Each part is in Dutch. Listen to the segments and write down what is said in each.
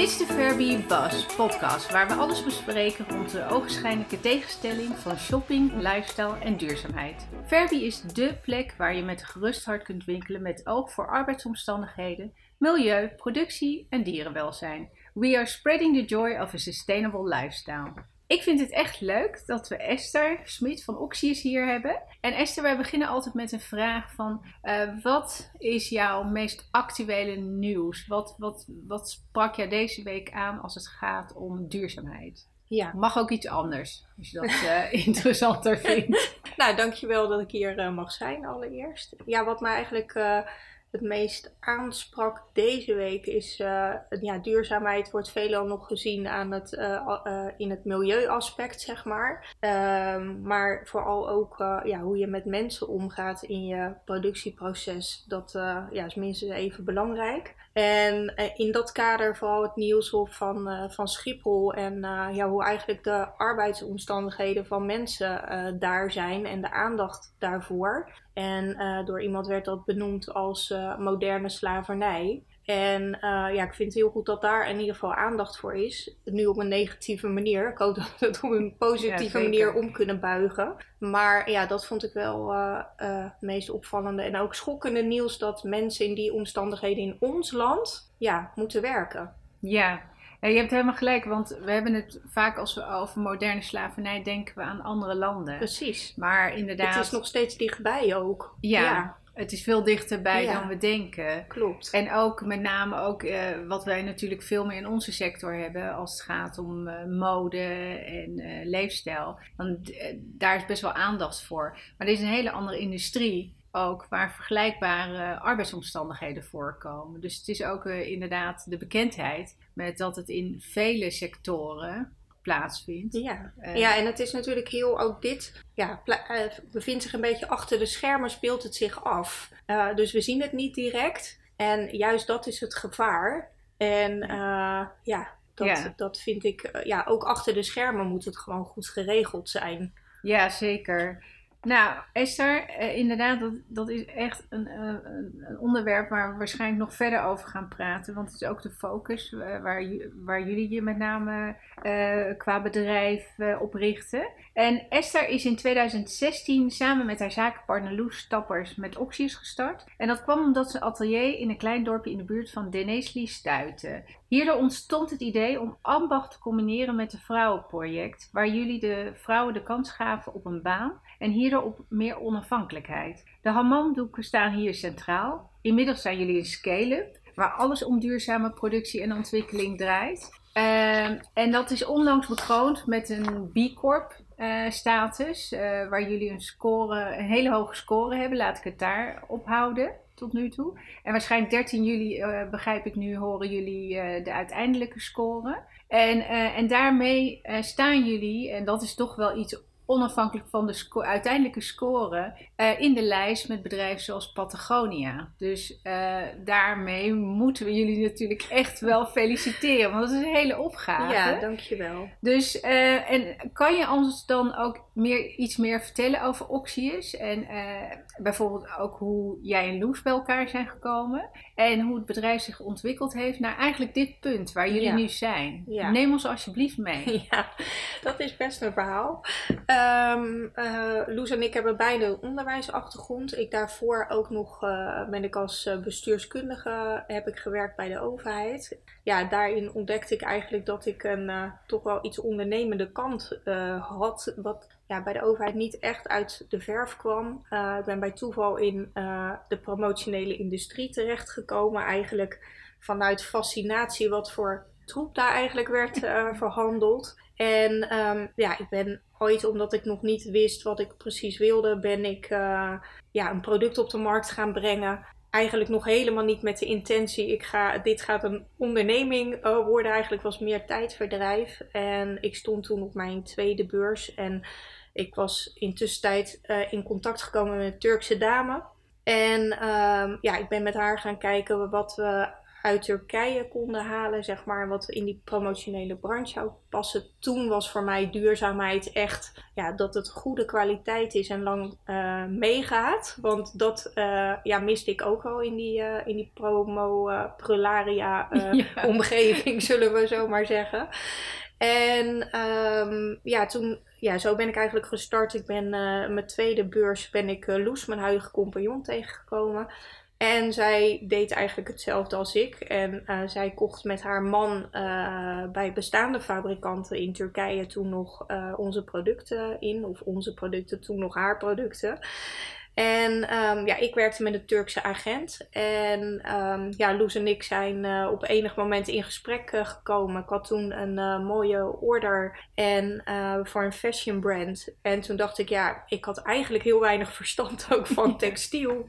Dit is de Verbi Bas podcast, waar we alles bespreken rond de ogenschijnlijke tegenstelling van shopping, lifestyle en duurzaamheid. Verbi is dé plek waar je met gerust hart kunt winkelen met oog voor arbeidsomstandigheden, milieu, productie en dierenwelzijn. We are spreading the joy of a sustainable lifestyle. Ik vind het echt leuk dat we Esther Smit van Oxius hier hebben. En Esther, wij beginnen altijd met een vraag van... eh, wat is jouw meest actuele nieuws? Wat, wat, wat sprak jou deze week aan als het gaat om duurzaamheid? Ja, Mag ook iets anders, als je dat eh, interessanter vindt. nou dankjewel dat ik hier eh, mag zijn allereerst. Ja, wat mij eigenlijk het meest aansprak deze week is... eh, ja, duurzaamheid wordt veelal nog gezien aan het, eh, eh, in het milieuaspect, zeg maar. Ehm, maar vooral ook ja, hoe je met mensen omgaat in je productieproces. Dat ja, is minstens even belangrijk. En eh, in dat kader vooral het nieuws op van, eh, van Schiphol en eh, ja, hoe eigenlijk de arbeidsomstandigheden van mensen daar zijn en de aandacht daarvoor. En door iemand werd dat benoemd als moderne slavernij. En eh, ja, ik vind het heel goed dat daar in ieder geval aandacht voor is. Nu op een negatieve manier. Ik hoop dat we het op een positieve manier om kunnen buigen. Maar ja, dat vond ik wel eh, eh, het meest opvallende. En ook schokkende nieuws dat mensen in die omstandigheden in ons land ja, moeten werken. Ja. Ja, je hebt helemaal gelijk, want we hebben het vaak als we over moderne slavernij denken we aan andere landen. Precies. Maar inderdaad, Het is nog steeds dichtbij ook. ja, het is veel dichterbij Ja. dan we denken. klopt. En ook met name ook eh, wat wij natuurlijk veel meer in onze sector hebben als het gaat om eh, mode en eh, leefstijl. Want daar is best wel aandacht voor. Maar dit is een hele andere industrie ook waar vergelijkbare arbeidsomstandigheden voorkomen. Dus het is ook inderdaad de bekendheid met dat het in vele sectoren plaatsvindt. Ja. Eh, ja, en het is natuurlijk heel ook dit. Ja, eh, bevindt zich een beetje achter de schermen, speelt het zich af. Eh, dus we zien het niet direct. En juist dat is het gevaar. En ja, dat, Ja. dat vind ik. ja, ook achter de schermen moet het gewoon goed geregeld zijn. Ja, zeker. Nou, Esther, eh, inderdaad, dat, dat is echt een, eh, een, een onderwerp waar we waarschijnlijk nog verder over gaan praten. Want het is ook de focus eh, waar, waar jullie je met name qua bedrijf eh, op richten. En Esther is in 2016 samen met haar zakenpartner Loes Stappers met Oxius gestart. En dat kwam omdat ze atelier in een klein dorpje in de buurt van Deneesli stuitte. Hierdoor ontstond het idee om ambacht te combineren met het vrouwenproject, waar jullie de vrouwen de kans gaven op een baan en op meer onafhankelijkheid. De hammamdoeken staan hier centraal. Inmiddels zijn jullie een scale-up, waar alles om duurzame productie en ontwikkeling draait. Ehm, en dat is onlangs bekroond met een B Corp eh, status, eh, waar jullie een score, een hele hoge score hebben. Laat ik het daar ophouden tot nu toe. En waarschijnlijk 13 juli, eh, begrijp ik nu, horen jullie de uiteindelijke score. En, en daarmee staan jullie, en dat is toch wel iets onafhankelijk van de sco- uiteindelijke score, eh, in de lijst met bedrijven zoals Patagonia. Dus eh, daarmee moeten we jullie natuurlijk echt wel feliciteren, want dat is een hele opgave. Ja, dankjewel. Dus, eh, en kan je ons dan ook meer, iets meer vertellen over Oxius? En bijvoorbeeld ook hoe jij en Loes bij elkaar zijn gekomen. En hoe het bedrijf zich ontwikkeld heeft naar eigenlijk dit punt waar jullie Ja. nu zijn. Ja. Neem ons alsjeblieft mee. Ja, dat is best een verhaal. Eh, Loes en ik hebben beide een onderwijsachtergrond. Ik daarvoor ook nog eh, ben ik als eh, bestuurskundige heb ik gewerkt bij de overheid. Ja, daarin ontdekte ik eigenlijk dat ik een toch wel iets ondernemende kant had. Wat ja, bij de overheid niet echt uit de verf kwam. Ik ben bij toeval in de promotionele industrie terechtgekomen. Eigenlijk vanuit fascinatie wat voor troep daar eigenlijk werd verhandeld. En ehm, ja, ik ben ooit, omdat ik nog niet wist wat ik precies wilde, ben ik eh, ja, een product op de markt gaan brengen. Eigenlijk nog helemaal niet met de intentie, ik ga, dit gaat een onderneming eh, worden. Eigenlijk was meer tijdverdrijf. En ik stond toen op mijn tweede beurs. En ik was intussen tijd eh, in contact gekomen met een Turkse dame. En ehm, ja, ik ben met haar gaan kijken wat we uit Turkije konden halen, zeg maar, wat in die promotionele branche zou passen. Toen was voor mij duurzaamheid echt ja, dat het goede kwaliteit is en lang uh, meegaat. Want dat uh, ja, miste ik ook al in die, uh, in die promo-prularia ja. omgeving, zullen we zo maar zeggen. En um, ja, toen, ja, zo ben ik eigenlijk gestart. Ik ben mijn tweede beurs ben ik Loes, mijn huidige compagnon, tegengekomen. En zij deed eigenlijk hetzelfde als ik. En uh, zij kocht met haar man uh, bij bestaande fabrikanten in Turkije toen nog uh, onze producten in. Of onze producten, toen nog haar producten. En um, ja, ik werkte met een Turkse agent. En um, ja, Loes en ik zijn uh, op enig moment in gesprek uh, gekomen. Ik had toen een uh, mooie order en, voor een fashion brand. En toen dacht ik, ja, ik had eigenlijk heel weinig verstand ook van textiel.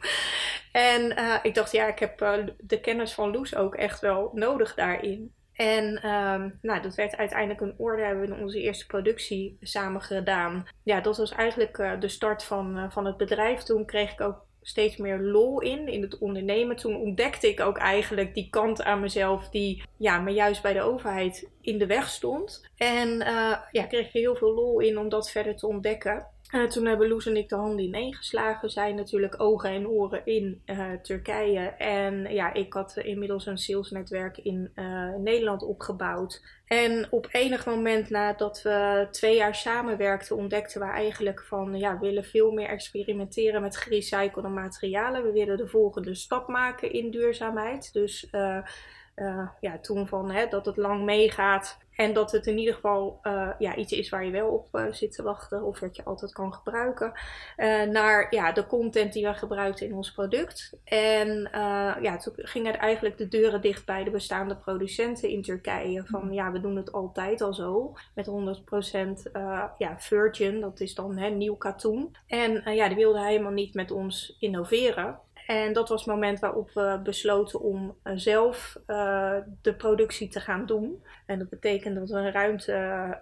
en ik dacht, ja, ik heb de kennis van Loes ook echt wel nodig daarin. En um, nou, dat werd uiteindelijk een orde. Hebben we onze eerste productie samen gedaan. Ja, dat was eigenlijk uh, de start van, uh, van het bedrijf. Toen kreeg ik ook steeds meer lol in, in het ondernemen. Toen ontdekte ik ook eigenlijk die kant aan mezelf die ja, me juist bij de overheid in de weg stond. En uh, ja, kreeg ik heel veel lol in om dat verder te ontdekken. Uh, toen hebben Loes en ik de handen ineen geslagen. Zij natuurlijk ogen en oren in uh, Turkije. En ja, ik had inmiddels een salesnetwerk in Nederland opgebouwd. En op enig moment nadat we twee jaar samenwerkten, ontdekten we eigenlijk van ja, we willen veel meer experimenteren met gerecyclede materialen. We willen de volgende stap maken in duurzaamheid. Dus ja, toen van hè, dat het lang meegaat en dat het in ieder geval uh, ja, iets is waar je wel op uh, zit te wachten of wat je altijd kan gebruiken. Naar ja, de content die we gebruikten in ons product. En ja, toen gingen eigenlijk de deuren dicht bij de bestaande producenten in Turkije. Van ja, we doen het altijd al zo. Met 100% ja, virgin, dat is dan hè, nieuw katoen. En ja, die wilden helemaal niet met ons innoveren. En dat was het moment waarop we besloten om uh, zelf uh, de productie te gaan doen. En dat betekent dat we een ruimte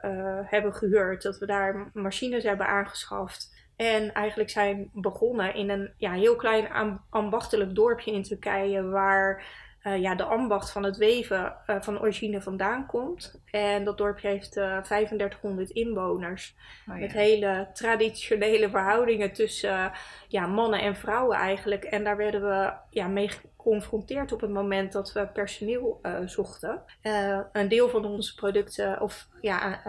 uh, hebben gehuurd, dat we daar machines hebben aangeschaft. En eigenlijk zijn begonnen in een ja, heel klein ambachtelijk dorpje in Turkije, waar uh, ja, de ambacht van het weven uh, van origine vandaan komt. En dat dorpje heeft uh, eh, 3500 inwoners. Oh, ja. Met hele traditionele verhoudingen tussen ja, mannen en vrouwen eigenlijk. En daar werden we ja, mee geconfronteerd op het moment dat we personeel zochten. een deel van onze producten, of ja,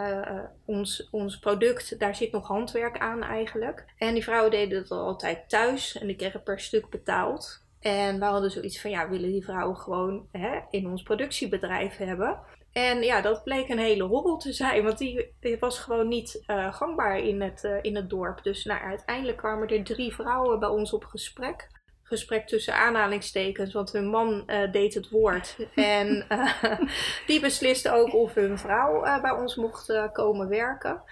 ons, ons product, daar zit nog handwerk aan eigenlijk. En die vrouwen deden het altijd thuis en die kregen per stuk betaald. En we hadden zoiets van, ja, willen die vrouwen gewoon hè, in ons productiebedrijf hebben. En ja, dat bleek een hele hobbel te zijn, want die, die was gewoon niet uh, gangbaar in het, uh, in het dorp. Dus nou, uiteindelijk kwamen er drie vrouwen bij ons op gesprek. Gesprek tussen aanhalingstekens, want hun man uh, deed het woord. en die besliste ook of hun vrouw bij ons mocht komen werken.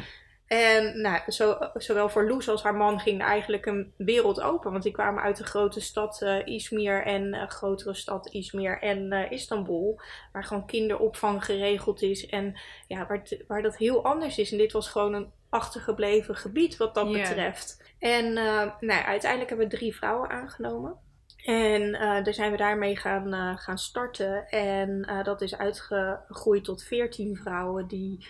En nou, zo, zowel voor Loes als haar man ging eigenlijk een wereld open. Want die kwamen uit de grote stad uh, Izmir en uh, grotere stad Izmir en uh, Istanbul. Waar gewoon kinderopvang geregeld is. En ja, waar, waar dat heel anders is. En dit was gewoon een achtergebleven gebied wat dat betreft. En nou, uiteindelijk hebben we drie vrouwen aangenomen. En daar zijn we daarmee gaan, gaan starten. En dat is uitgegroeid tot veertien vrouwen die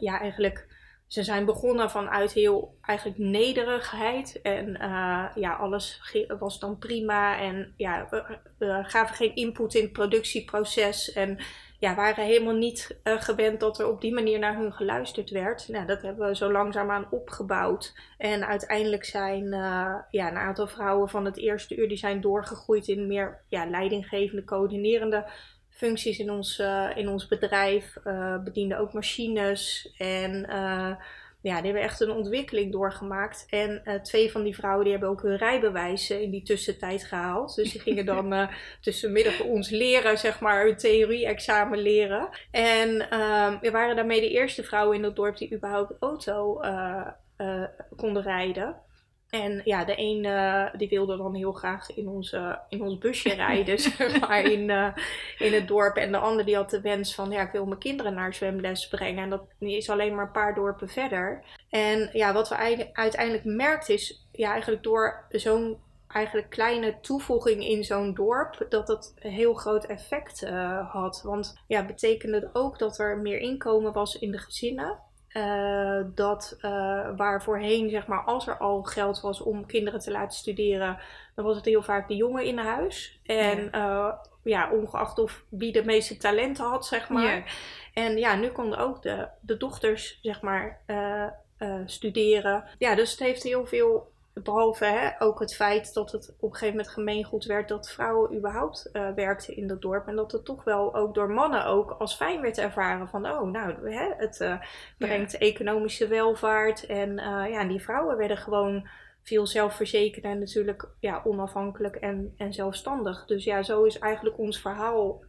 ja, eigenlijk ze zijn begonnen vanuit heel eigenlijk nederigheid. En uh, ja, alles was dan prima. En ja, we, gaven geen input in het productieproces. En ja, waren helemaal niet uh, gewend dat er op die manier naar hun geluisterd werd. Nou, dat hebben we zo langzaamaan opgebouwd. En uiteindelijk zijn uh, ja, een aantal vrouwen van het eerste uur die zijn doorgegroeid in meer ja, leidinggevende, coördinerende functies in ons, uh, in ons bedrijf. Uh, bedienden ook machines. En uh, ja, die hebben echt een ontwikkeling doorgemaakt. En twee van die vrouwen die hebben ook hun rijbewijs in die tussentijd gehaald. Dus die gingen dan tussenmiddag ons leren, zeg maar, hun theorie-examen leren. En ehm, we waren daarmee de eerste vrouwen in het dorp die überhaupt auto konden rijden. En ja, de een uh, die wilde dan heel graag in, onze, in ons busje rijden, zeg maar, in, uh, in het dorp. En de ander die had de wens van, ja, ik wil mijn kinderen naar zwemles brengen. En dat is alleen maar een paar dorpen verder. En ja, wat we uiteindelijk merkten is, ja, eigenlijk door zo'n eigenlijk kleine toevoeging in zo'n dorp, dat dat een heel groot effect uh, had. Want ja, betekende ook dat er meer inkomen was in de gezinnen. Uh, dat uh, waar voorheen, zeg maar, als er al geld was om kinderen te laten studeren, dan was het heel vaak de jongen in huis. En ja, ja ongeacht of wie de meeste talenten had, zeg maar. Ja. En ja, nu konden ook de, de dochters, zeg maar, studeren. Ja, dus het heeft heel veel Behalve hè, ook het feit dat het op een gegeven moment gemeengoed werd dat vrouwen überhaupt uh, werkten in dat dorp. En dat het toch wel ook door mannen ook als fijn werd ervaren van oh, nou, hè, het uh, brengt economische welvaart. En uh, ja, die vrouwen werden gewoon veel zelfverzekerder en natuurlijk ja, onafhankelijk en, en zelfstandig. Dus ja, zo is eigenlijk ons verhaal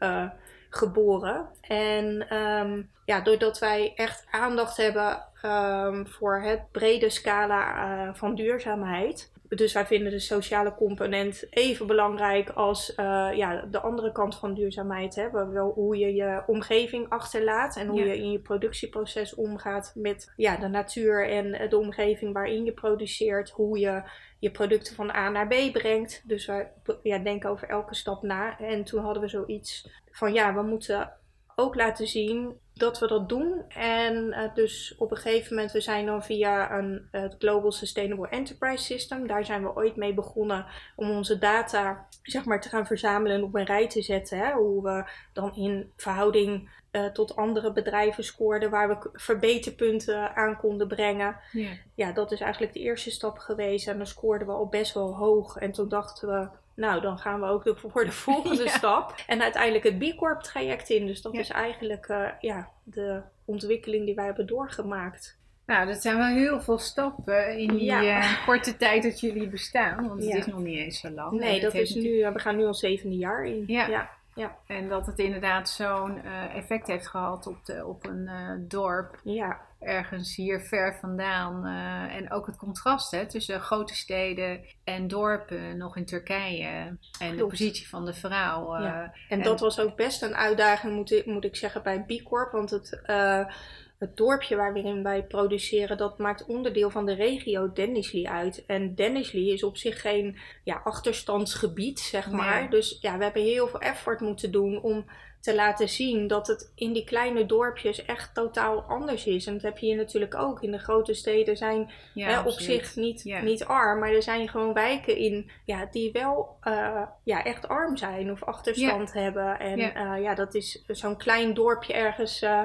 geboren. En um, ja, doordat wij echt aandacht hebben um, voor het brede scala uh, van duurzaamheid. Dus wij vinden de sociale component even belangrijk als uh, ja, de andere kant van duurzaamheid. Hè? Wel hoe je je omgeving achterlaat en hoe je in je productieproces omgaat met ja, de natuur en de omgeving waarin je produceert. Hoe je je producten van A naar B brengt. Dus wij ja, denken over elke stap na. En toen hadden we zoiets van ja, we moeten ook laten zien dat we dat doen. En uh, dus op een gegeven moment, we zijn dan via een, het Global Sustainable Enterprise System, daar zijn we ooit mee begonnen om onze data zeg maar, te gaan verzamelen en op een rij te zetten. Hè? Hoe we dan in verhouding uh, tot andere bedrijven scoorden, waar we verbeterpunten aan konden brengen. Ja. ja, dat is eigenlijk de eerste stap geweest. En dan scoorden we al best wel hoog. En toen dachten we, nou, dan gaan we ook voor de volgende stap. En uiteindelijk het B Corp traject in. Dus dat is eigenlijk uh, ja, de ontwikkeling die wij hebben doorgemaakt. Nou, dat zijn wel heel veel stappen in die uh, korte tijd dat jullie bestaan. Want het is nog niet eens zo lang. Nee, dat is nu, we gaan nu al zevende jaar in. Ja. Ja. En dat het inderdaad zo'n uh, effect heeft gehad op, de, op een uh, dorp. Ja. Ergens hier ver vandaan. Uh, en ook het contrast hè, tussen grote steden en dorpen, nog in Turkije. En de positie van de vrouw. Ja. En, en, dat was ook best een uitdaging, moet ik, moet ik zeggen, bij B Corp. Want het het dorpje waarin wij produceren, dat maakt onderdeel van de regio Dennisli uit. En Dennisli is op zich geen ja, achterstandsgebied, zeg maar. Dus ja, we hebben heel veel effort moeten doen om te laten zien dat het in die kleine dorpjes echt totaal anders is. En dat heb je hier natuurlijk ook. In de grote steden zijn hè, op zich niet, niet arm, maar er zijn gewoon wijken in ja, die wel uh, ja, echt arm zijn of achterstand hebben. En uh, ja, dat is zo'n klein dorpje ergens. Uh,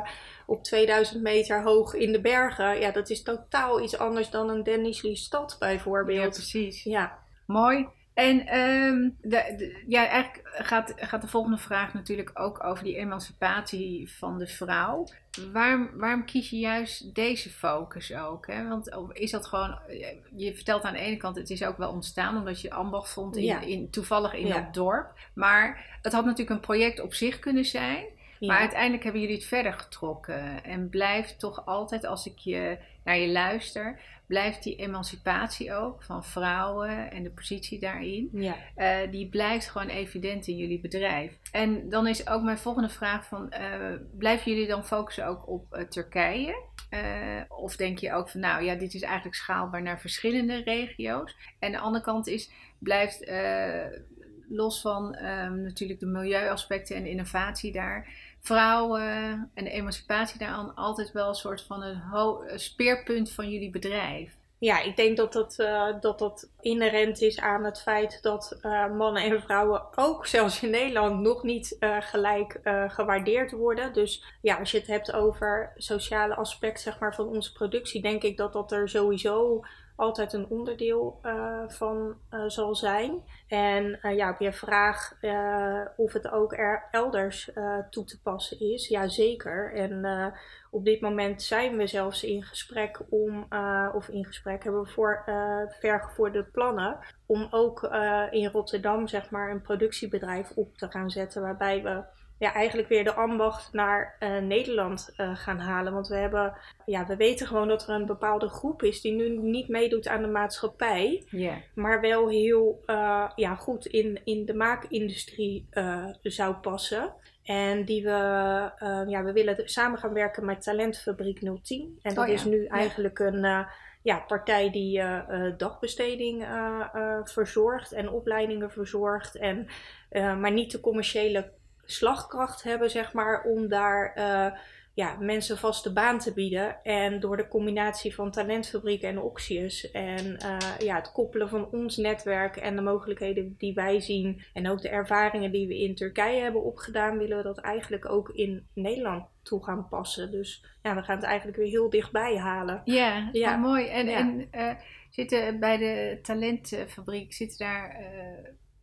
op 2000 meter hoog in de bergen. Ja, dat is totaal iets anders dan een Dennisli stad bijvoorbeeld. Ja, precies. Ja. Mooi. En um, de, ja, eigenlijk gaat, gaat de volgende vraag natuurlijk ook over die emancipatie van de vrouw. Waarom, waarom kies je juist deze focus ook? Hè? Want is dat gewoon, je vertelt aan de ene kant, het is ook wel ontstaan omdat je ambacht vond in, in, toevallig in dat dorp. Maar het had natuurlijk een project op zich kunnen zijn. Maar uiteindelijk hebben jullie het verder getrokken. En blijft toch altijd, als ik je, naar je luister, blijft die emancipatie ook van vrouwen en de positie daarin. Ja. Uh, die blijft gewoon evident in jullie bedrijf. En dan is ook mijn volgende vraag van, uh, blijven jullie dan focussen ook op uh, Turkije? of denk je ook van, nou ja, dit is eigenlijk schaalbaar naar verschillende regio's? En de andere kant is, blijft los van um, natuurlijk de milieuaspecten en innovatie daar vrouwen en de emancipatie daaraan altijd wel een soort van een speerpunt van jullie bedrijf? Ja, ik denk dat dat, uh, dat dat inherent is aan het feit dat uh, mannen en vrouwen ook zelfs in Nederland nog niet uh, gelijk gewaardeerd worden. Dus ja, als je het hebt over sociale aspect zeg maar, van onze productie, denk ik dat dat er sowieso altijd een onderdeel uh, van uh, zal zijn. En uh, ja, op je vraag of het ook er elders toe te passen is, ja zeker. En op dit moment zijn we zelfs in gesprek om, of in gesprek hebben we voor vergevorderde plannen om ook in Rotterdam zeg maar een productiebedrijf op te gaan zetten waarbij we ja, eigenlijk weer de ambacht naar uh, Nederland uh, gaan halen. Want we, hebben, ja, we weten gewoon dat er een bepaalde groep is die nu niet meedoet aan de maatschappij. Yeah. Maar wel heel uh, ja, goed in, in de maakindustrie zou passen. En die we, ja, we willen samen gaan werken met Talentfabriek 010. En dat oh, ja. is nu eigenlijk een ja, partij die dagbesteding verzorgt en opleidingen verzorgt. En, maar niet de commerciële slagkracht hebben, zeg maar, om daar ja, mensen vaste baan te bieden. En door de combinatie van talentfabrieken en Oxius en uh, ja, het koppelen van ons netwerk en de mogelijkheden die wij zien en ook de ervaringen die we in Turkije hebben opgedaan, willen we dat eigenlijk ook in Nederland toe gaan passen. Dus ja, we gaan het eigenlijk weer heel dichtbij halen. Ja, ja. mooi. En, en uh, zitten bij de talentfabriek, zitten daar...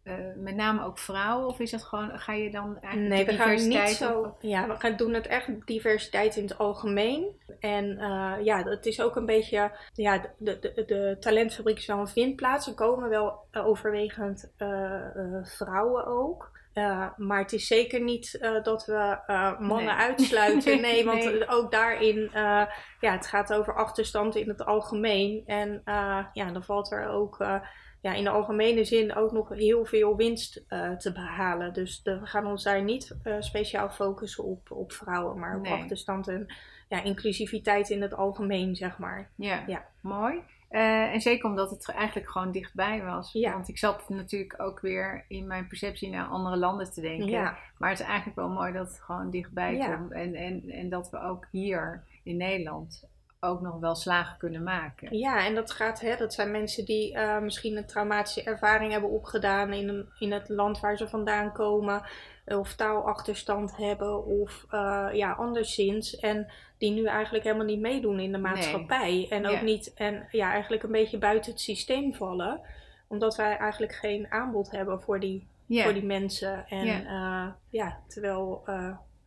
Uh, uh, met name ook vrouwen? Of is dat gewoon, ga je dan eigenlijk nee, we gaan niet zo. Ja, we gaan doen het echt diversiteit in het algemeen. En uh, ja, het is ook een beetje, ja, de, de, de talentfabriek is wel een vindplaats. Er komen wel uh, overwegend vrouwen ook. Uh, maar het is zeker niet uh, dat we uh, mannen nee. uitsluiten. Nee, want nee. ook daarin, ja, het gaat over achterstand in het algemeen. En ja, dan valt er ook ja, in de algemene zin ook nog heel veel winst uh, te behalen. Dus de, we gaan ons daar niet uh, speciaal focussen op, op vrouwen, maar op nee. achterstand en ja, inclusiviteit in het algemeen, zeg maar. Ja, ja. mooi. Uh, en zeker omdat het eigenlijk gewoon dichtbij was. Ja. Want ik zat natuurlijk ook weer in mijn perceptie naar andere landen te denken. Ja. Maar het is eigenlijk wel mooi dat het gewoon dichtbij komt. En, en, en dat we ook hier in Nederland ook nog wel slagen kunnen maken. Ja, en dat gaat, hè, dat zijn mensen die uh, misschien een traumatische ervaring hebben opgedaan in, een, in het land waar ze vandaan komen, of taalachterstand hebben, of uh, ja, anderszins. En die nu eigenlijk helemaal niet meedoen in de maatschappij. En ook Ja. niet, en ja, eigenlijk een beetje buiten het systeem vallen, omdat wij eigenlijk geen aanbod hebben voor die, Ja, voor die mensen. En Ja. terwijl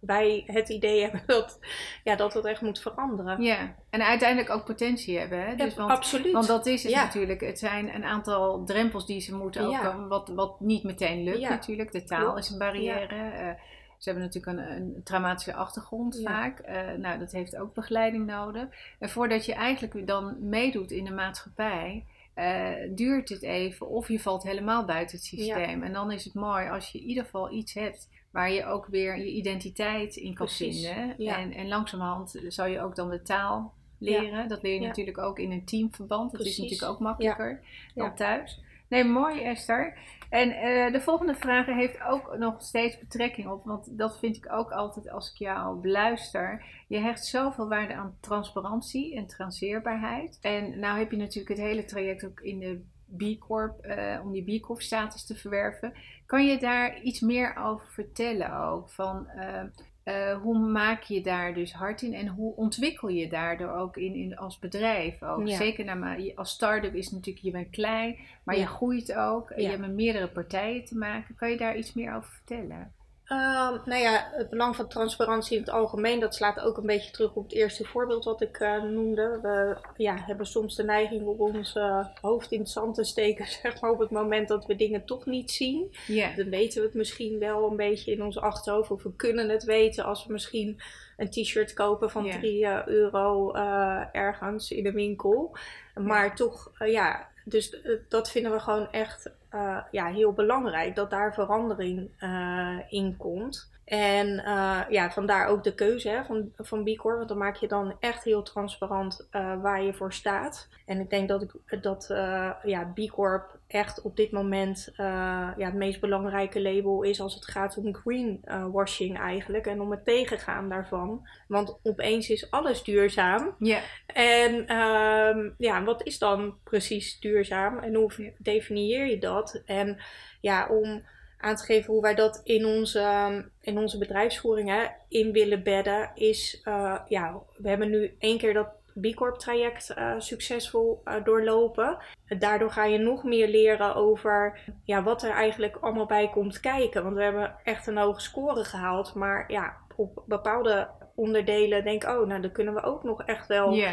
wij het idee hebben dat, ja, dat het echt moet veranderen. ja. en uiteindelijk ook potentie hebben. Hè? Dus Ja, want, absoluut. want dat is het Ja. natuurlijk. Het zijn een aantal drempels die ze moeten Ja. overkomen, wat, wat niet meteen lukt natuurlijk. De taal Klopt. is een barrière. Eh, ze hebben natuurlijk een, een traumatische achtergrond vaak. Eh, nou, dat heeft ook begeleiding nodig. En voordat je eigenlijk dan meedoet in de maatschappij, eh, duurt het even of je valt helemaal buiten het systeem. En dan is het mooi als je in ieder geval iets hebt waar je ook weer je identiteit in kan Precies, vinden. ja. En, en langzamerhand zal je ook dan de taal leren. Dat leer je Ja. natuurlijk ook in een teamverband. Dat Precies. is natuurlijk ook makkelijker dan thuis. Nee, mooi Esther. En eh, de volgende vraag heeft ook nog steeds betrekking op, want dat vind ik ook altijd als ik jou beluister. Je hecht zoveel waarde aan transparantie en traceerbaarheid. En nou heb je natuurlijk het hele traject ook in de B Corp, eh, om die B Corp status te verwerven. Kan je daar iets meer over vertellen ook? Van eh, eh, hoe maak je daar dus hard in en hoe ontwikkel je daardoor ook in, in als bedrijf? Ook? Ja. Zeker naar, als start-up is natuurlijk, je bent klein, maar je groeit ook. En Ja. je hebt met meerdere partijen te maken. Kan je daar iets meer over vertellen? Ehm, nou ja, het belang van transparantie in het algemeen, dat slaat ook een beetje terug op het eerste voorbeeld wat ik eh, noemde. We ja, hebben soms de neiging om ons eh, hoofd in het zand te steken, zeg maar, op het moment dat we dingen toch niet zien. Dan weten we het misschien wel een beetje in ons achterhoofd, of we kunnen het weten als we misschien een t-shirt kopen van Ja. 3 euro eh, ergens in de winkel. Maar toch, eh, ja, dus eh, dat vinden we gewoon echt eh, ja, heel belangrijk, dat daar verandering eh, in komt. En eh, ja, vandaar ook de keuze hè, van, van B Corp, want dan maak je dan echt heel transparant eh, waar je voor staat. En ik denk dat, ik, dat eh, ja, B Corp echt op dit moment ja, het meest belangrijke label is als het gaat om greenwashing eigenlijk en om het tegengaan daarvan. Want opeens is alles duurzaam. Ja. En ehm, ja, wat is dan precies duurzaam en hoe definieer je dat? En ja, om aan te geven hoe wij dat in onze, ehm, in onze bedrijfsvoering hè, in willen bedden, is eh, ja, we hebben nu één keer dat B Corp traject eh, succesvol eh, doorlopen. Daardoor ga je nog meer leren over ja, wat er eigenlijk allemaal bij komt kijken. Want we hebben echt een hoge score gehaald. Maar ja, op bepaalde onderdelen denk ik, oh, nou dan kunnen we ook nog echt wel Ja.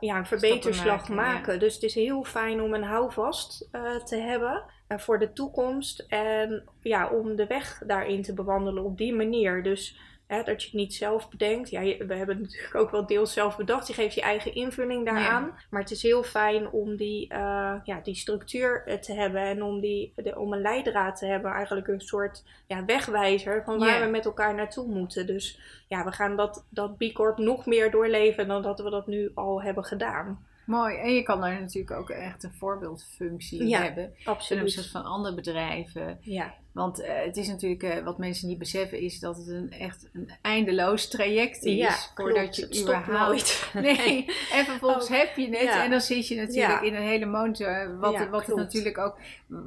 ja, een verbeterslag maken, maken. ja. Dus het is heel fijn om een houvast te hebben voor de toekomst. En ja, om de weg daarin te bewandelen op die manier. Dus hè, dat je het niet zelf bedenkt. Ja, we hebben het natuurlijk ook wel deels zelf bedacht. Je geeft je eigen invulling daaraan. Maar het is heel fijn om die, eh, ja, die structuur eh, te hebben. En om, die, de, om een leidraad te hebben. Eigenlijk een soort ja, wegwijzer van waar Ja. we met elkaar naartoe moeten. Dus ja, we gaan dat, dat B Corp nog meer doorleven dan dat we dat nu al hebben gedaan. Mooi. En je kan daar natuurlijk ook echt een voorbeeldfunctie Ja, hebben. Ten Absoluut. opzichte van andere bedrijven. Ja, Want eh, het is natuurlijk, eh, wat mensen niet beseffen, is dat het een echt een eindeloos traject is. ja voordat klopt. je Het stopt überhaupt. nooit. Nee, en vervolgens Oh, heb je het ja. en dan zit je natuurlijk Ja. in een hele motor. Wat, Ja, wat het natuurlijk ook,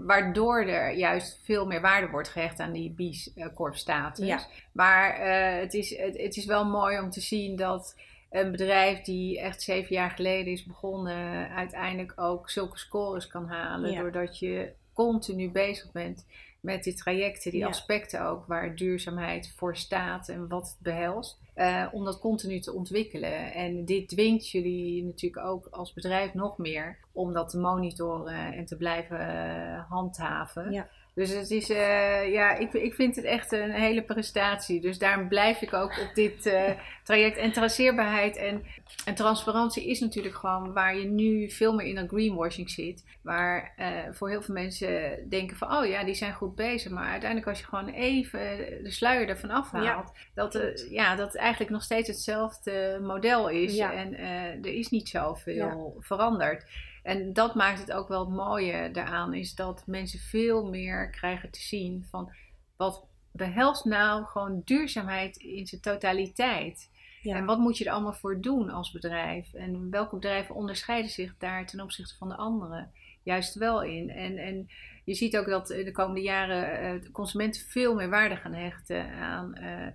waardoor er juist veel meer waarde wordt gehecht aan die B-Corp status. Ja. Maar eh, het, is, het, het is wel mooi om te zien dat een bedrijf die echt zeven jaar geleden is begonnen, uiteindelijk ook zulke scores kan halen. Ja. Doordat je continu bezig bent met die trajecten, die Ja. aspecten ook waar duurzaamheid voor staat en wat het behelst. eh, om dat continu te ontwikkelen. En dit dwingt jullie natuurlijk ook als bedrijf nog meer om dat te monitoren en te blijven eh, handhaven. Ja. Dus het is, eh, ja, ik, ik vind het echt een hele prestatie. Dus daarom blijf ik ook op dit eh, traject. En traceerbaarheid en, en transparantie is natuurlijk gewoon waar je nu veel meer in een greenwashing zit. Waar eh, voor heel veel mensen denken van, oh ja, die zijn goed bezig. Maar uiteindelijk als je gewoon even de sluier ervan afhaalt, dat, eh, ja, dat het eigenlijk nog steeds hetzelfde model is. Ja. En er is niet zoveel veranderd. En dat maakt het ook wel het mooie daaraan, is dat mensen veel meer krijgen te zien van wat behelst nou gewoon duurzaamheid in zijn totaliteit. Ja. En wat moet je er allemaal voor doen als bedrijf? En welke bedrijven onderscheiden zich daar ten opzichte van de anderen? Juist wel in. En, en je ziet ook dat in de komende jaren eh, de consumenten veel meer waarde gaan hechten aan eh,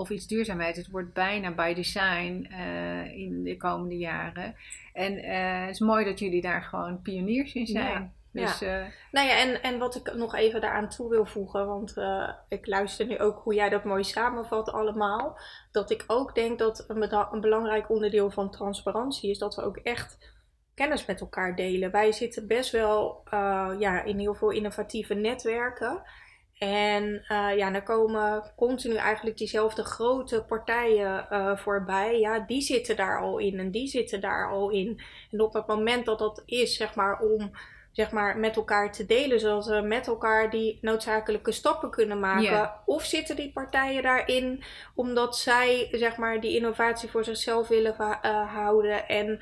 of iets duurzaamheid. Het wordt bijna by design eh, in de komende jaren. En eh, het is mooi dat jullie daar gewoon pioniers in zijn. Ja, Dus, eh, Nou ja, en, en wat ik nog even daaraan toe wil voegen, want ik luister nu ook hoe jij dat mooi samenvat allemaal. Dat ik ook denk dat een, een belangrijk onderdeel van transparantie is dat we ook echt kennis met elkaar delen. Wij zitten best wel ja, in heel veel innovatieve netwerken. En eh, ja, dan komen continu eigenlijk diezelfde grote partijen eh, voorbij. Ja, die zitten daar al in en die zitten daar al in. En op het moment dat dat is, zeg maar, om zeg maar, met elkaar te delen, zodat we met elkaar die noodzakelijke stappen kunnen maken. Of zitten die partijen daarin omdat zij zeg maar, die innovatie voor zichzelf willen eh, houden en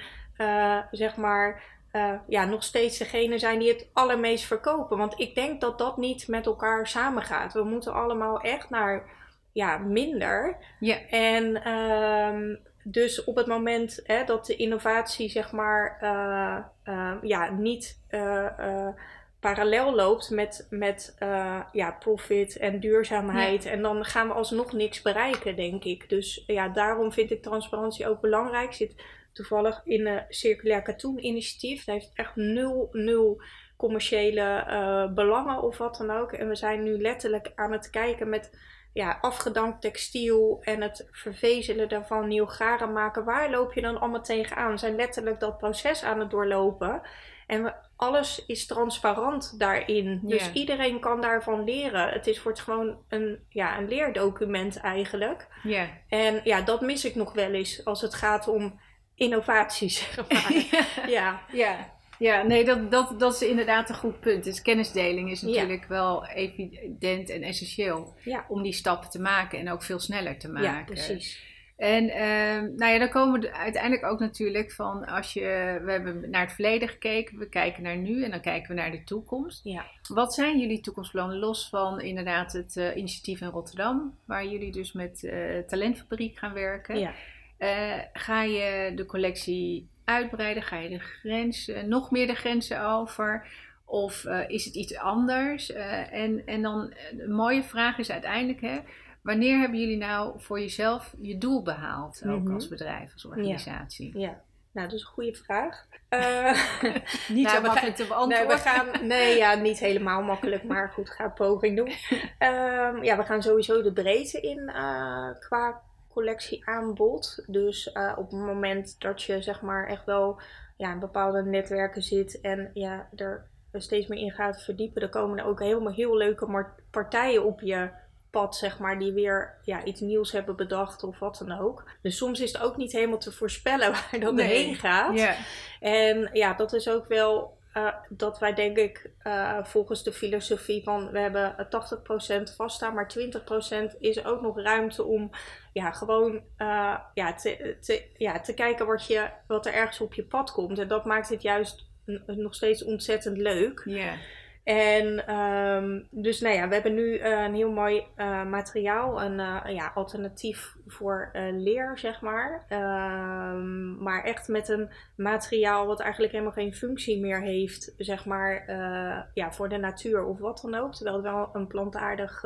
zeg maar, eh, ja, nog steeds degene zijn die het allermeest verkopen. Want ik denk dat dat niet met elkaar samengaat. We moeten allemaal echt naar ja, minder. ja, En ehm, dus op het moment hè, dat de innovatie zeg maar eh, eh, ja, niet parallel loopt met, met ja, profit en duurzaamheid. En dan gaan we alsnog niks bereiken, denk ik. Dus ja, daarom vind ik transparantie ook belangrijk. Zit toevallig in een circulair katoen initiatief. Dat heeft echt nul, nul commerciële eh, belangen of wat dan ook. En we zijn nu letterlijk aan het kijken met ja, afgedankt textiel en het vervezelen daarvan, nieuw garen maken. Waar loop je dan allemaal tegenaan? We zijn letterlijk dat proces aan het doorlopen. En we, alles is transparant daarin. Dus iedereen kan daarvan leren. Het is voor het gewoon een, ja, een leerdocument eigenlijk. ja. En ja, dat mis ik nog wel eens als het gaat om innovatie, zeg maar. ja. Ja, ja nee, dat, dat, dat is inderdaad een goed punt. Dus kennisdeling is Ja. natuurlijk wel evident en essentieel Ja. om die stappen te maken en ook veel sneller te maken. ja, precies. En ehm, nou ja, dan komen we uiteindelijk ook natuurlijk van als je, we hebben naar het verleden gekeken, we kijken naar nu en dan kijken we naar de toekomst. Ja. Wat zijn jullie toekomstplannen los van inderdaad het eh, initiatief in Rotterdam, waar jullie dus met eh Talentfabriek gaan werken? Ja. Eh, ga je de collectie uitbreiden? Ga je de grenzen, nog meer de grenzen over? Of eh, is het iets anders? Eh, en, en dan eh, de mooie vraag is uiteindelijk, hè, wanneer hebben jullie nou voor jezelf je doel behaald? Ook Mhm. als bedrijf, als organisatie? Ja. Nou, dat is een goede vraag. Eh, Niet Nou, zo makkelijk te Nee, beantwoorden. we gaan, nee, ja, niet helemaal makkelijk, maar goed, ga een poging doen. Ehm, ja, we gaan sowieso de breedte in eh, qua collectieaanbod. Dus eh, op het moment dat je zeg maar echt wel ja, in bepaalde netwerken zit en ja, er steeds meer in gaat verdiepen, dan komen er ook helemaal heel leuke partijen op je pad, zeg maar, die weer ja, iets nieuws hebben bedacht of wat dan ook. Dus soms is het ook niet helemaal te voorspellen waar dat Nee. heen gaat. En ja, dat is ook wel uh, dat wij denk ik uh, volgens de filosofie van we hebben 80% vaststaan, maar 20% is ook nog ruimte om ja, gewoon uh, ja, te, te, ja, te kijken wat, je, wat er ergens op je pad komt. En dat maakt het juist nog steeds ontzettend leuk. Ja. En um, dus nou ja, we hebben nu uh, een heel mooi uh, materiaal, een uh, ja, alternatief voor leer, zeg maar. Um, maar echt met een materiaal wat eigenlijk helemaal geen functie meer heeft, zeg maar, ja, voor de natuur of wat dan ook. Terwijl het wel een plantaardig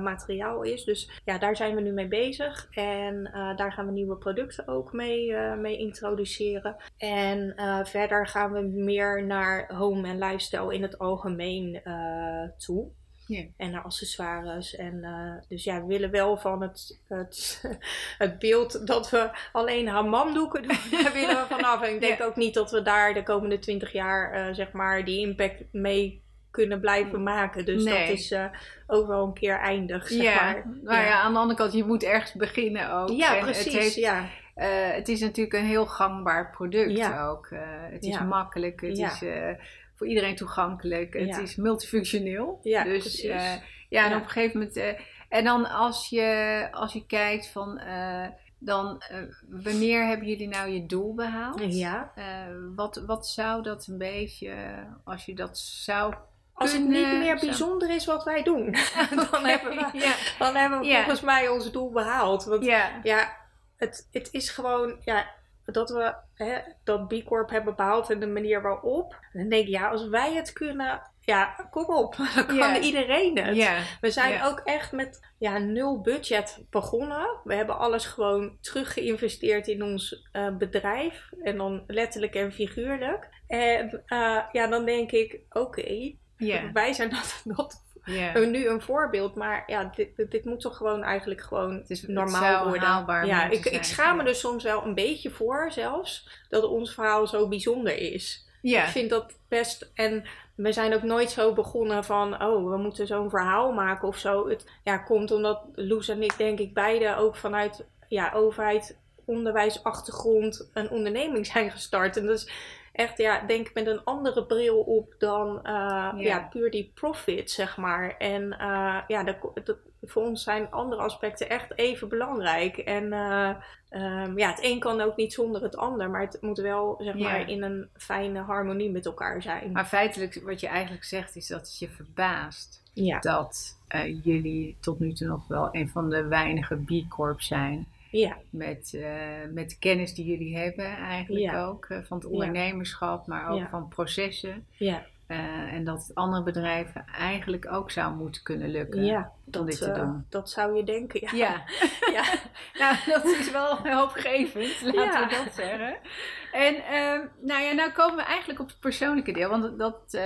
materiaal is. Dus ja, daar zijn we nu mee bezig. En daar gaan we nieuwe producten ook mee, mee introduceren. En verder gaan we meer naar home en lifestyle in het algemeen uh, toe. En naar accessoires. En uh, dus ja, we willen wel van het, het, het beeld dat we alleen hammamdoeken doen, daar willen we vanaf. En ik denk ook niet dat we daar de komende twintig jaar, uh, zeg maar, die impact mee kunnen blijven maken. Dus dat is uh, ook wel een keer eindig, zeg maar. Nou ja. aan de andere kant, je moet ergens beginnen ook. Ja, en precies, Het, heeft, ja. het is natuurlijk een heel gangbaar product Ja. ook. Het is makkelijk, het is voor iedereen toegankelijk, het Ja. is multifunctioneel. Ja, dus uh, ja, en op een gegeven moment. uh, en dan als je, als je kijkt van. uh, dan, wanneer hebben jullie nou je doel behaald? Ja. Wat, wat zou dat een beetje, als je dat zou Als het niet meer zo- bijzonder is wat wij doen, dan, hebben we, ja, dan hebben we volgens mij ons doel behaald. Want ja, ja, het, het is gewoon ja, dat we hè, dat B Corp hebben behaald en de manier waarop. Dan denk ik, ja, als wij het kunnen, ja, kom op, dan kan iedereen het. We zijn ook echt met ja, nul budget begonnen. We hebben alles gewoon terug geïnvesteerd in ons eh, bedrijf. En dan letterlijk en figuurlijk. En eh, ja, dan denk ik, oké, wij zijn dat, dat ja. nu een voorbeeld. Maar ja, dit, dit, moet toch gewoon eigenlijk gewoon Het is- normaal worden. haalbaar ja, ik, ik schaam me ja. er soms wel een beetje voor zelfs. Dat ons verhaal zo bijzonder is. Ik vind dat best. En we zijn ook nooit zo begonnen van, oh, we moeten zo'n verhaal maken of zo. Het ja, komt omdat Loes en ik, denk ik, beide ook vanuit ja, overheid, onderwijsachtergrond een onderneming zijn gestart. En is echt, ja, denk ik met een andere bril op dan uh, ja. puur die profit, zeg maar. En uh, ja, dat, dat, voor ons zijn andere aspecten echt even belangrijk. En uh, um, ja, het een kan ook niet zonder het ander, maar het moet wel, zeg Ja. maar, in een fijne harmonie met elkaar zijn. Maar feitelijk, wat je eigenlijk zegt, is dat het je verbaast ja. dat jullie tot nu toe nog wel een van de weinige B Corp zijn. Ja. Met, uh, met de kennis die jullie hebben eigenlijk Ja. ook. Uh, van het ondernemerschap, maar ook Ja. van processen. Ja. Uh, en dat het andere bedrijven eigenlijk ook zou moeten kunnen lukken Ja, om dat, dit te doen. dat zou je denken, ja. Ja, ja. nou, dat is wel hoopgevend, laten Ja. we dat zeggen. En uh, nou ja, nou komen we eigenlijk op het persoonlijke deel. Want dat,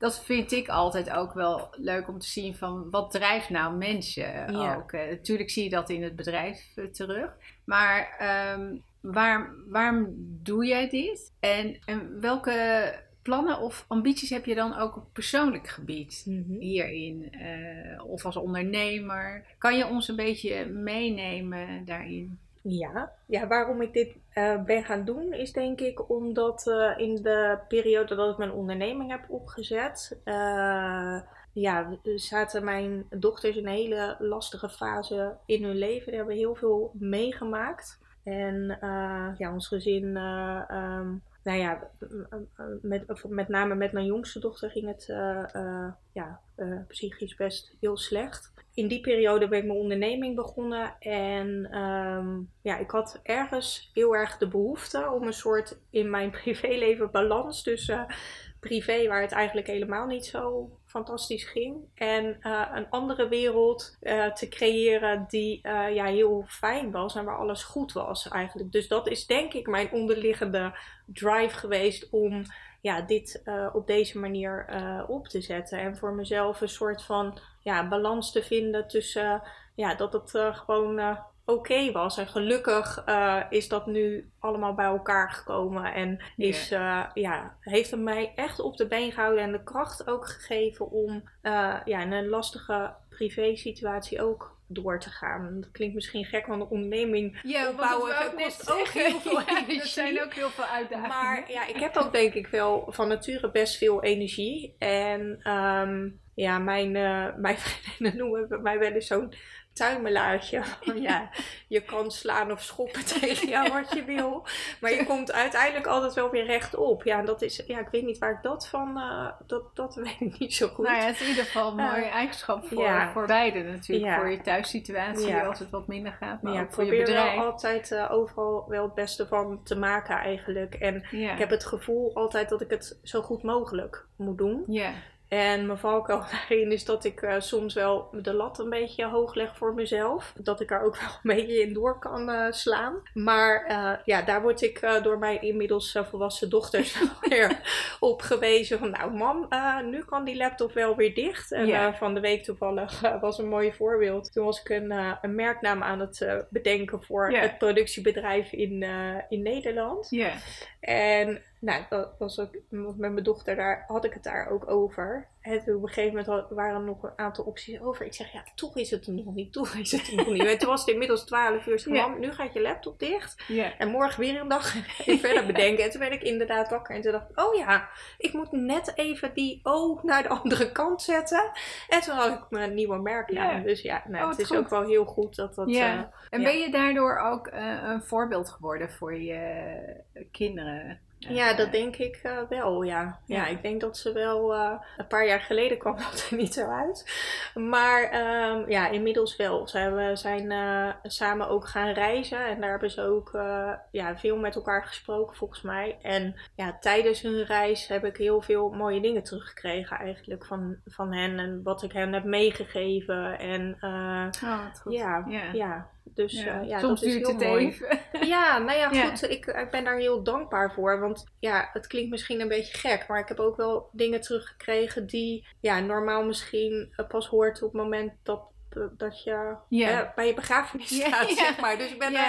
dat vind ik altijd ook wel leuk om te zien van wat drijft nou mensen Ja. ook. Uh, natuurlijk zie je dat in het bedrijf uh, terug. Maar um, waar, waarom doe jij dit? En, en welke plannen of ambities heb je dan ook op persoonlijk gebied Mm -hmm. hierin? Uh, of als ondernemer? Kan je ons een beetje meenemen daarin? Ja, ja waarom ik dit uh, ben gaan doen is denk ik omdat uh, in de periode dat ik mijn onderneming heb opgezet, uh, ja, zaten mijn dochters in een hele lastige fase in hun leven. Die hebben heel veel meegemaakt. En ja, ons gezin um, nou ja, met, met name met mijn jongste dochter ging het ja, psychisch best heel slecht. In die periode ben ik mijn onderneming begonnen en um, ja, ik had ergens heel erg de behoefte om een soort in mijn privéleven balans tussen privé, waar het eigenlijk helemaal niet zo fantastisch ging. En uh, een andere wereld uh, te creëren die uh, ja, heel fijn was en waar alles goed was eigenlijk. Dus dat is denk ik mijn onderliggende drive geweest om ja, dit op deze manier op te zetten. En voor mezelf een soort van ja, balans te vinden tussen ja, dat het gewoon oké okay was. En gelukkig uh, is dat nu allemaal bij elkaar gekomen. En is, uh, ja, heeft het mij echt op de been gehouden en de kracht ook gegeven om uh, ja, in een lastige privé situatie ook door te gaan. Dat klinkt misschien gek, want een onderneming Ja, opbouwen dat kost ook heel veel Ja, energie. Er zijn ook heel veel uitdagingen. Maar ja, ik heb ook denk ik wel van nature best veel energie. En ehm, ja, mijn, eh mijn vriendinnen noemen mij wel eens zo'n tuimelaartje. Van, ja, je kan slaan of schoppen tegen jou wat je wil. Maar je komt uiteindelijk altijd wel weer rechtop. Ja, dat is, ja ik weet niet waar ik dat van, eh, dat, dat weet ik niet zo goed. Nou ja, het is in ieder geval een Eh, mooie eigenschap voor, ja. voor beide natuurlijk. Ja. Voor je thuissituatie Ja. als het wat minder gaat, maar ook ik voor je probeer bedrijf. wel altijd eh, overal wel het beste van te maken eigenlijk. En ik heb het gevoel altijd dat ik het zo goed mogelijk moet doen. ja. En mijn valkuil daarin is dat ik eh, soms wel de lat een beetje hoog leg voor mezelf. Dat ik daar ook wel een beetje in door kan eh, slaan. Maar eh, ja, daar word ik door mijn inmiddels volwassen dochters weer op gewezen. Van nou mam, nu kan die laptop wel weer dicht. En van de week toevallig was een mooi voorbeeld. Toen was ik een, een merknaam aan het bedenken voor het productiebedrijf in, in Nederland. Ja. En nou, dat was ook met mijn dochter, daar had ik het daar ook over. Toen op een gegeven moment waren er nog een aantal opties over. Ik zeg, ja, toch is het er nog niet, toch is het er nog niet. En toen was het inmiddels 12 uur. Nu gaat je laptop dicht. En morgen weer een dag verder bedenken. En toen ben ik inderdaad wakker. En toen dacht ik, oh ja, ik moet net even die O naar de andere kant zetten. En toen had ik mijn nieuwe merknaam. Ja. Dus ja, nou, Oh, het is goed. ook wel heel goed dat dat... Ja. eh, En ben je daardoor ook eh, een voorbeeld geworden voor je kinderen? Ja, dat denk ik eh, wel, ja. ja. Ja. ik denk dat ze wel... eh, een paar jaar geleden kwam dat er niet zo uit. Maar ehm, ja, inmiddels wel. Hebben, zijn eh, samen ook gaan reizen. En daar hebben ze ook ja, veel met elkaar gesproken, volgens mij. En ja, tijdens hun reis heb ik heel veel mooie dingen teruggekregen eigenlijk van, van hen. En wat ik hen heb meegegeven. En Oh, Ja. ja. Dus Ja. ja, ja Soms dat is duurt heel het mooi. even. Ja, nou ja, Ja. goed. Ik, ik ben daar heel dankbaar voor. Want ja, het klinkt misschien een beetje gek. Maar ik heb ook wel dingen teruggekregen die ja, normaal misschien eh, pas hoort op het moment dat, dat je Ja. eh, bij je begrafenis staat, zeg maar. Dus ik ben wel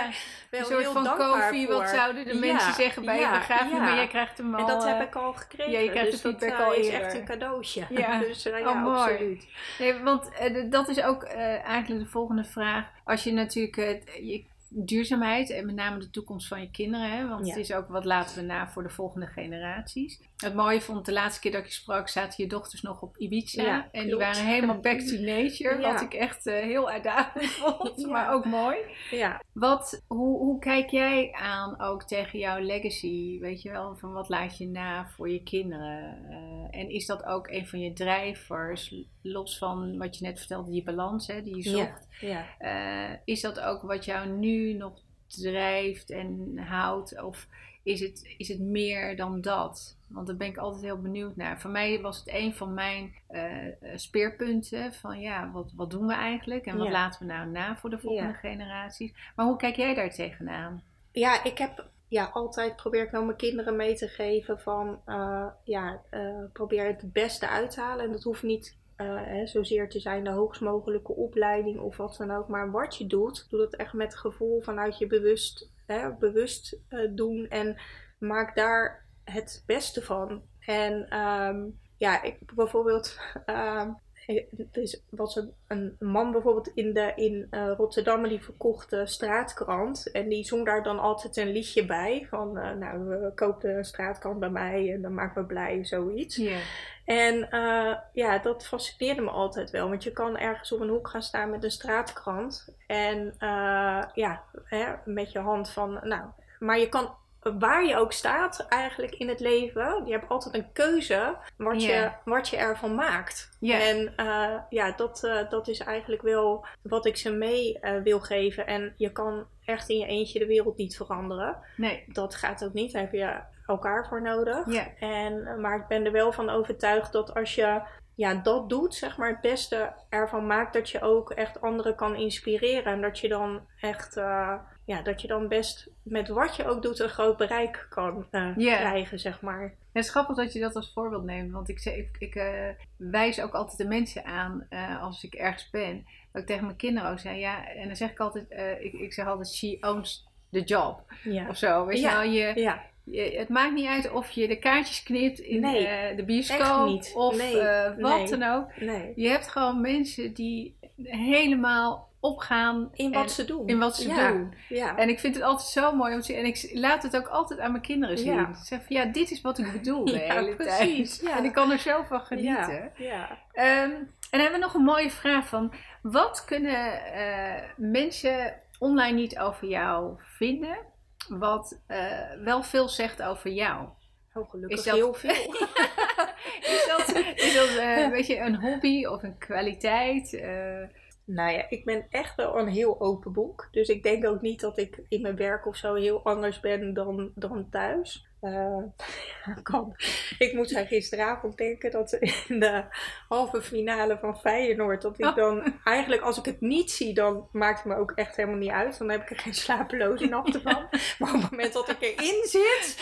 Een soort heel van dankbaar koffie, voor. wat zouden de mensen zeggen bij je begrafenis, maar jij krijgt hem al. En dat heb eh, ik al gekregen. ja, je krijgt dus dat eh, al is eerder. echt een cadeautje. Ja. Dus eh, Oh, ja, mooi. absoluut. Nee, want dat is ook eigenlijk de volgende vraag. Als je natuurlijk je duurzaamheid en met name de toekomst van je kinderen, hè, want Ja. het is ook wat laten we na voor de volgende generaties. Het mooie vond de laatste keer dat ik je sprak, zaten je dochters nog op Ibiza Ja, en die waren helemaal back to nature, Ja. wat ik echt eh, heel uitdagend vond, maar ook mooi. Ja. Wat, hoe, hoe kijk jij aan ook tegen jouw legacy? Weet je wel, van wat laat je na voor je kinderen? Eh, en is dat ook een van je drijvers, los van wat je net vertelde, die balans hè, die je zocht? Ja. Eh, is dat ook wat jou nu nog drijft en houdt? Of is het, is het meer dan dat? Want daar ben ik altijd heel benieuwd naar. Voor mij was het een van mijn eh, speerpunten. Van ja, wat, wat doen we eigenlijk? En wat Ja. laten we nou na voor de volgende generaties? Maar hoe kijk jij daar tegenaan? Ja, ik heb ja, altijd probeer ik nou mijn kinderen mee te geven van eh, ja, probeer het beste uit te halen. En dat hoeft niet hè, zozeer te zijn de hoogst mogelijke opleiding of wat dan ook. Maar wat je doet, doe dat echt met gevoel vanuit je bewust, hè, bewust eh, doen. En maak daar het beste van. En ehm, ja, ik bijvoorbeeld. ehm, er is- was een, een man bijvoorbeeld in, de, in eh, Rotterdam die verkocht de straatkrant. En die zong daar dan altijd een liedje bij. Van eh, nou, we kopen een straatkrant bij mij en dan maakt me blij, zoiets. En eh, ja, dat fascineerde me altijd wel. Want je kan ergens op een hoek gaan staan met een straatkrant. En ja, hè, met je hand van, nou, maar je kan waar je ook staat eigenlijk in het leven, je hebt altijd een keuze wat, je, wat je ervan maakt. En eh, ja, dat, eh, dat is eigenlijk wel wat ik ze mee eh, wil geven. En je kan echt in je eentje de wereld niet veranderen. Nee. Dat gaat ook niet, daar heb je elkaar voor nodig. Ja. En, maar ik ben er wel van overtuigd dat als je ja, dat doet, zeg maar, het beste ervan maakt, dat je ook echt anderen kan inspireren. En dat je dan echt, ja, dat je dan best met wat je ook doet een groot bereik kan eh, Ja. krijgen, zeg maar. Het is grappig dat je dat als voorbeeld neemt. Want ik, zeg, ik, ik eh, wijs ook altijd de mensen aan eh, als ik ergens ben. Dat ik tegen mijn kinderen ook zei. Ja, en dan zeg ik altijd. ik, ik zeg altijd, she owns the job. Ja. Of zo. Weet Ja. je wel, je, Ja, je- het maakt niet uit of je de kaartjes knipt in Nee, de bioscoop. Of Nee, wat nee. dan ook. nee. Je hebt gewoon mensen die helemaal opgaan. In wat en- ze doen. in wat ze Ja, doen. Ja. En ik vind het altijd zo mooi om te zien. En ik laat het ook altijd aan mijn kinderen zien. Ja. Ik zeg van, ja, dit is wat ik bedoel de hele precies, tijd. ja. En ik kan er zo van genieten. Ehm, en dan hebben we nog een mooie vraag van... Wat kunnen eh, mensen online niet over jou vinden... wat eh, wel veel zegt over jou? Oh, gelukkig Is dat- heel veel. Is dat, is dat eh, een beetje een hobby of een kwaliteit? Nou ja, ik ben echt wel een heel open boek. Dus ik denk ook niet dat ik in mijn werk of zo heel anders ben dan, dan thuis. Eh, kan. Ik moet aan gisteravond denken dat in de halve finale van Feyenoord, dat ik Oh. dan eigenlijk als ik het niet zie, dan maakt het me ook echt helemaal niet uit. Dan heb ik er geen slapeloze nachten van. Maar op het moment dat ik erin zit,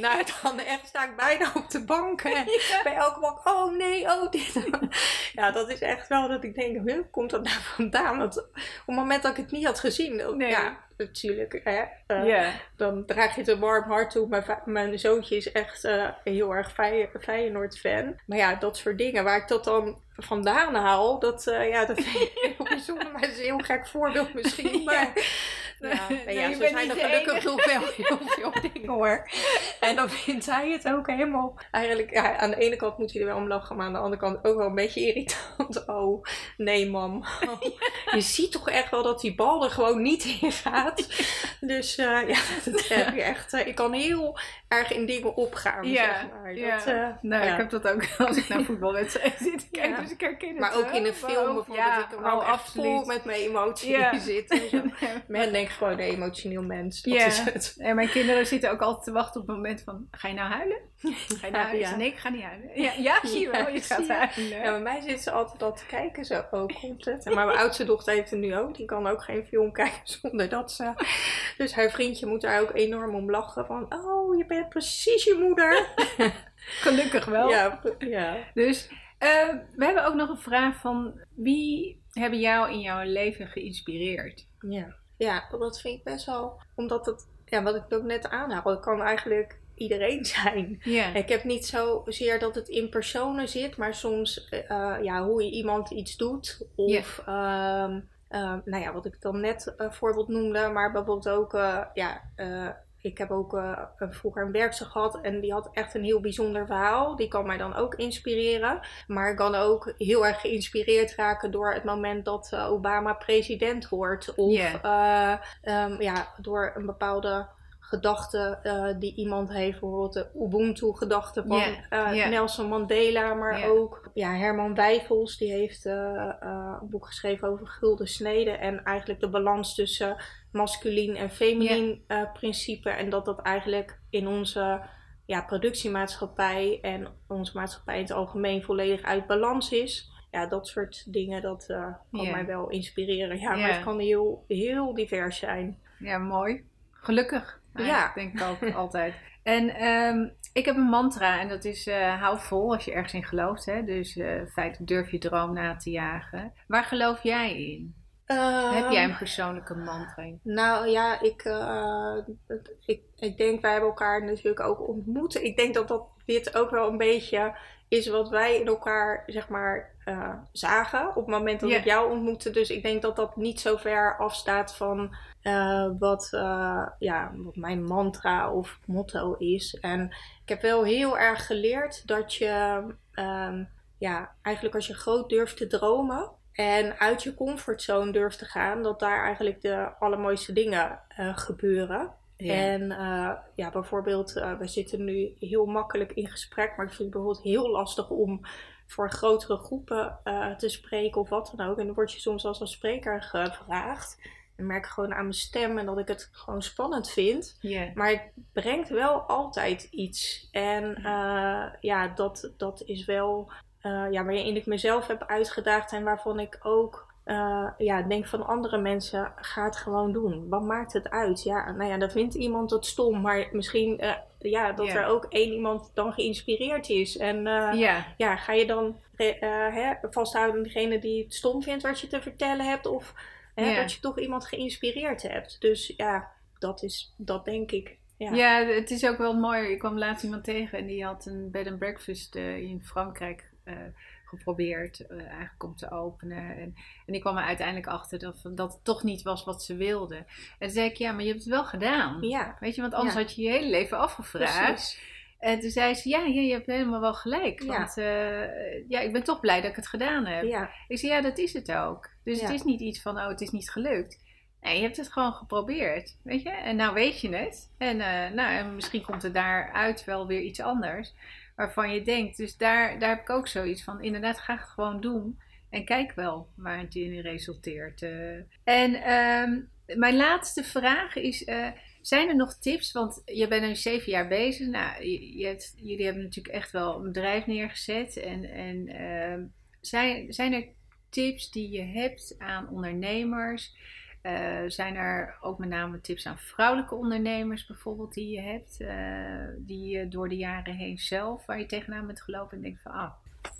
nou, dan echt sta ik bijna op de bank. En bij elke bank, oh nee, oh dit. Ja, dat is echt wel dat ik denk, huh, komt dat nou vandaan? Want op het moment dat ik het niet had gezien, dan- Nee. ja, natuurlijk, hè, eh, dan draag je het een warm hart toe. Mijn, mijn zoontje is echt eh, heel erg Fey- Feyenoord-fan. Maar ja, dat soort dingen, waar ik dat dan vandaan haal, dat, eh, ja, dat vind ik heel bijzonder. Maar het is een heel gek voorbeeld misschien. Maar ja, Nee, ja, zo bent zijn er gelukkig nog wel heel veel dingen hoor. En dan vindt hij het ook helemaal... Eigenlijk, ja, aan de ene kant moet hij er wel om lachen, maar aan de andere kant ook wel een beetje irritant. Oh, nee mam. Je ziet toch echt wel dat die bal er gewoon niet in gaat. Dus eh, ja, dat heb je echt. eh, ik kan heel erg in dingen opgaan, Ja, zeg maar. ja. Dat, eh, Nou, ja. ik heb dat ook als ik naar voetbalwedstrijden zit Ja. dus ik herken het. Maar ook in een film bijvoorbeeld, Ja, ik kan oh, ook echt vol met mijn emotie Ja. zitten. en zo. Men denkt gewoon een emotioneel mens. Dat is het. En mijn kinderen zitten ook altijd te wachten op het moment van, ga je nou huilen? Ga je nou huilen? Ik ja. Nee, ik ga niet huilen. Ja, ja zie je wel, je gaat huilen. Ja, bij mij zit ze altijd al te kijken, zo, oh, komt het? Maar mijn oudste dochter heeft het nu ook, die kan ook geen film kijken zonder dat ze... Dus haar vriendje moet daar ook enorm om lachen, van, oh, je bent precies je moeder. Gelukkig wel. Ja, ja. Dus eh, we hebben ook nog een vraag van, wie hebben jou in jouw leven geïnspireerd? Ja. Ja, dat vind ik best wel, omdat het, ja, wat ik ook net aanhaal, het kan eigenlijk iedereen zijn. Ik heb niet zozeer dat het in personen zit, maar soms eh, ja, hoe je iemand iets doet. Of ehm, ehm, nou ja, wat ik dan net een voorbeeld noemde, maar bijvoorbeeld ook, ja, ik heb ook eh, vroeger een werkster gehad en die had echt een heel bijzonder verhaal. Die kan mij dan ook inspireren. Maar ik kan ook heel erg geïnspireerd raken door het moment dat eh, Obama president wordt. Of Ja. eh, ehm, ja, door een bepaalde gedachte eh, die iemand heeft. Bijvoorbeeld de Ubuntu-gedachte van eh. Nelson Mandela. Maar ook ja, Herman Wijfels, die heeft eh, een boek geschreven over gulden sneden. En eigenlijk de balans tussen masculien en feminien principe. En dat dat eigenlijk in onze ja, productiemaatschappij en onze maatschappij in het algemeen volledig uit balans is. Ja, dat soort dingen, dat kan mij wel inspireren. Ja, Ja. maar het kan heel, heel divers zijn. Ja, mooi. Gelukkig. Ja. Denk ik ook altijd. En ehm, ik heb een mantra en dat is eh, hou vol als je ergens in gelooft. Hè? Dus eh feitelijk durf je droom na te jagen. Waar geloof jij in? Heb jij Ehm, een persoonlijke mantra? Nou ja, ik, eh, ik, ik denk wij hebben elkaar natuurlijk ook ontmoet. Ik denk dat, dat dit ook wel een beetje is wat wij in elkaar, zeg maar, eh, zagen op het moment dat ik jou ontmoette. Dus ik denk dat dat niet zo ver afstaat van eh, wat, eh, ja, wat mijn mantra of motto is. En ik heb wel heel erg geleerd dat je, ehm, ja, eigenlijk als je groot durft te dromen en uit je comfortzone durft te gaan, dat daar eigenlijk de allermooiste dingen gebeuren. En ja, bijvoorbeeld, we zitten nu heel makkelijk in gesprek, maar ik vind het bijvoorbeeld heel lastig om voor grotere groepen eh, te spreken of wat dan ook. En dan word je soms als een spreker gevraagd. En merk gewoon aan mijn stem en dat ik het gewoon spannend vind. Ja. Maar het brengt wel altijd iets. En eh, ja, dat, dat is wel eh, ja, waarin ik mezelf heb uitgedaagd en waarvan ik ook eh, ja, denk van andere mensen, ga het gewoon doen. Wat maakt het uit? Ja, nou ja, dan vindt iemand het stom, maar misschien eh, ja, dat er ook één iemand dan geïnspireerd is. En eh, ja. ja, ga je dan hè, vasthouden aan degene die het stom vindt wat je te vertellen hebt? Of hè, dat je toch iemand geïnspireerd hebt? Dus ja, dat is, dat denk ik. Ja. Ja, het is ook wel mooi. Ik kwam laatst iemand tegen en die had een bed and breakfast in Frankrijk geprobeerd eigenlijk om te openen. En, en ik kwam er uiteindelijk achter dat, dat het toch niet was wat ze wilden. En toen zei ik, ja, maar je hebt het wel gedaan. Ja. Weet je, want anders had je je hele leven afgevraagd. Precies. En toen zei ze, ja, ja, je hebt helemaal wel gelijk. Want ja, ik ben toch blij dat ik het gedaan heb. Ja. Ik zei, ja, dat is het ook. Dus Ja. het is niet iets van, oh, het is niet gelukt. Nee, je hebt het gewoon geprobeerd, weet je. En nou weet je het. En, eh, nou, en misschien komt er daaruit wel weer iets anders. Waarvan je denkt, dus daar, daar heb ik ook zoiets van. Inderdaad, ga het gewoon doen. En kijk wel waar het in resulteert. eh. En ehm, mijn laatste vraag is... eh, zijn er nog tips? Want je bent nu zeven jaar bezig. Nou, je, jullie hebben natuurlijk echt wel een bedrijf neergezet. En, en ehm, zijn, zijn er tips die je hebt aan ondernemers? Eh, zijn er ook met name tips aan vrouwelijke ondernemers bijvoorbeeld die je hebt? eh, die je door de jaren heen zelf, waar je tegenaan bent gelopen en denkt van... Ah,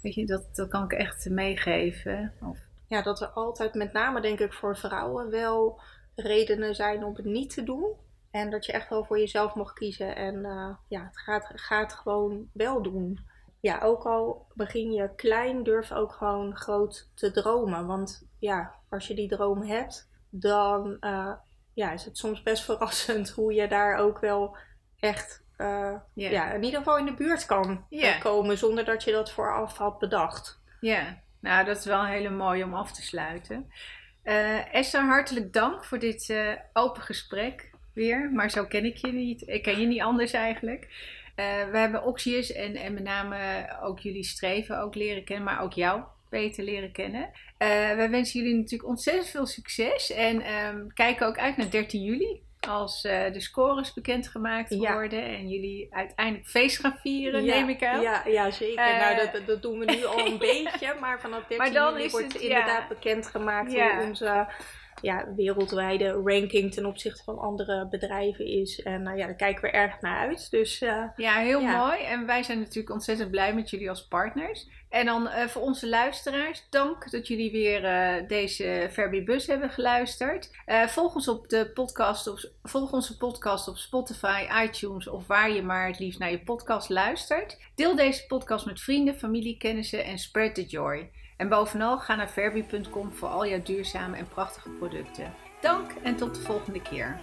weet je, dat, dat kan ik echt meegeven. Of, ja, dat er altijd met name denk ik voor vrouwen wel redenen zijn om het niet te doen. En dat je echt wel voor jezelf mag kiezen. En eh, ja, het gaat, gaat gewoon wel doen. Ja, ook al begin je klein, durf ook gewoon groot te dromen. Want ja, als je die droom hebt, dan eh, ja, is het soms best verrassend hoe je daar ook wel echt eh, Ja. ja, in ieder geval in de buurt kan eh, komen zonder dat je dat vooraf had bedacht. Ja, nou dat is wel een hele mooie om af te sluiten. Esther, hartelijk dank voor dit open gesprek weer. Maar zo ken ik je niet. Ik ken je niet anders eigenlijk. We hebben Oxius en, en met name ook jullie streven ook leren kennen, maar ook jou beter leren kennen. Eh wij wensen jullie natuurlijk ontzettend veel succes en ehm, kijken ook uit naar 13 juli. Als eh, de scores bekendgemaakt Ja. worden en jullie uiteindelijk feest gaan vieren, ja, neem ik aan. Ja, ja zeker. Eh, nou, dat, dat doen we nu al een beetje. Maar vanaf 13 Maar dan juli wordt het, inderdaad bekendgemaakt hoe onze ja, wereldwijde ranking ten opzichte van andere bedrijven is. En nou ja, daar kijken we erg naar uit. Dus eh, Ja, heel mooi. En wij zijn natuurlijk ontzettend blij met jullie als partners. En dan eh, voor onze luisteraars, dank dat jullie weer eh, deze Verbi Bus hebben geluisterd. Eh, volg, ons op de podcast op, volg onze podcast op Spotify, iTunes of waar je maar het liefst naar je podcast luistert. Deel deze podcast met vrienden, familie, kennissen en spread the joy. En bovenal ga naar verbi.com voor al jouw duurzame en prachtige producten. Dank en tot de volgende keer.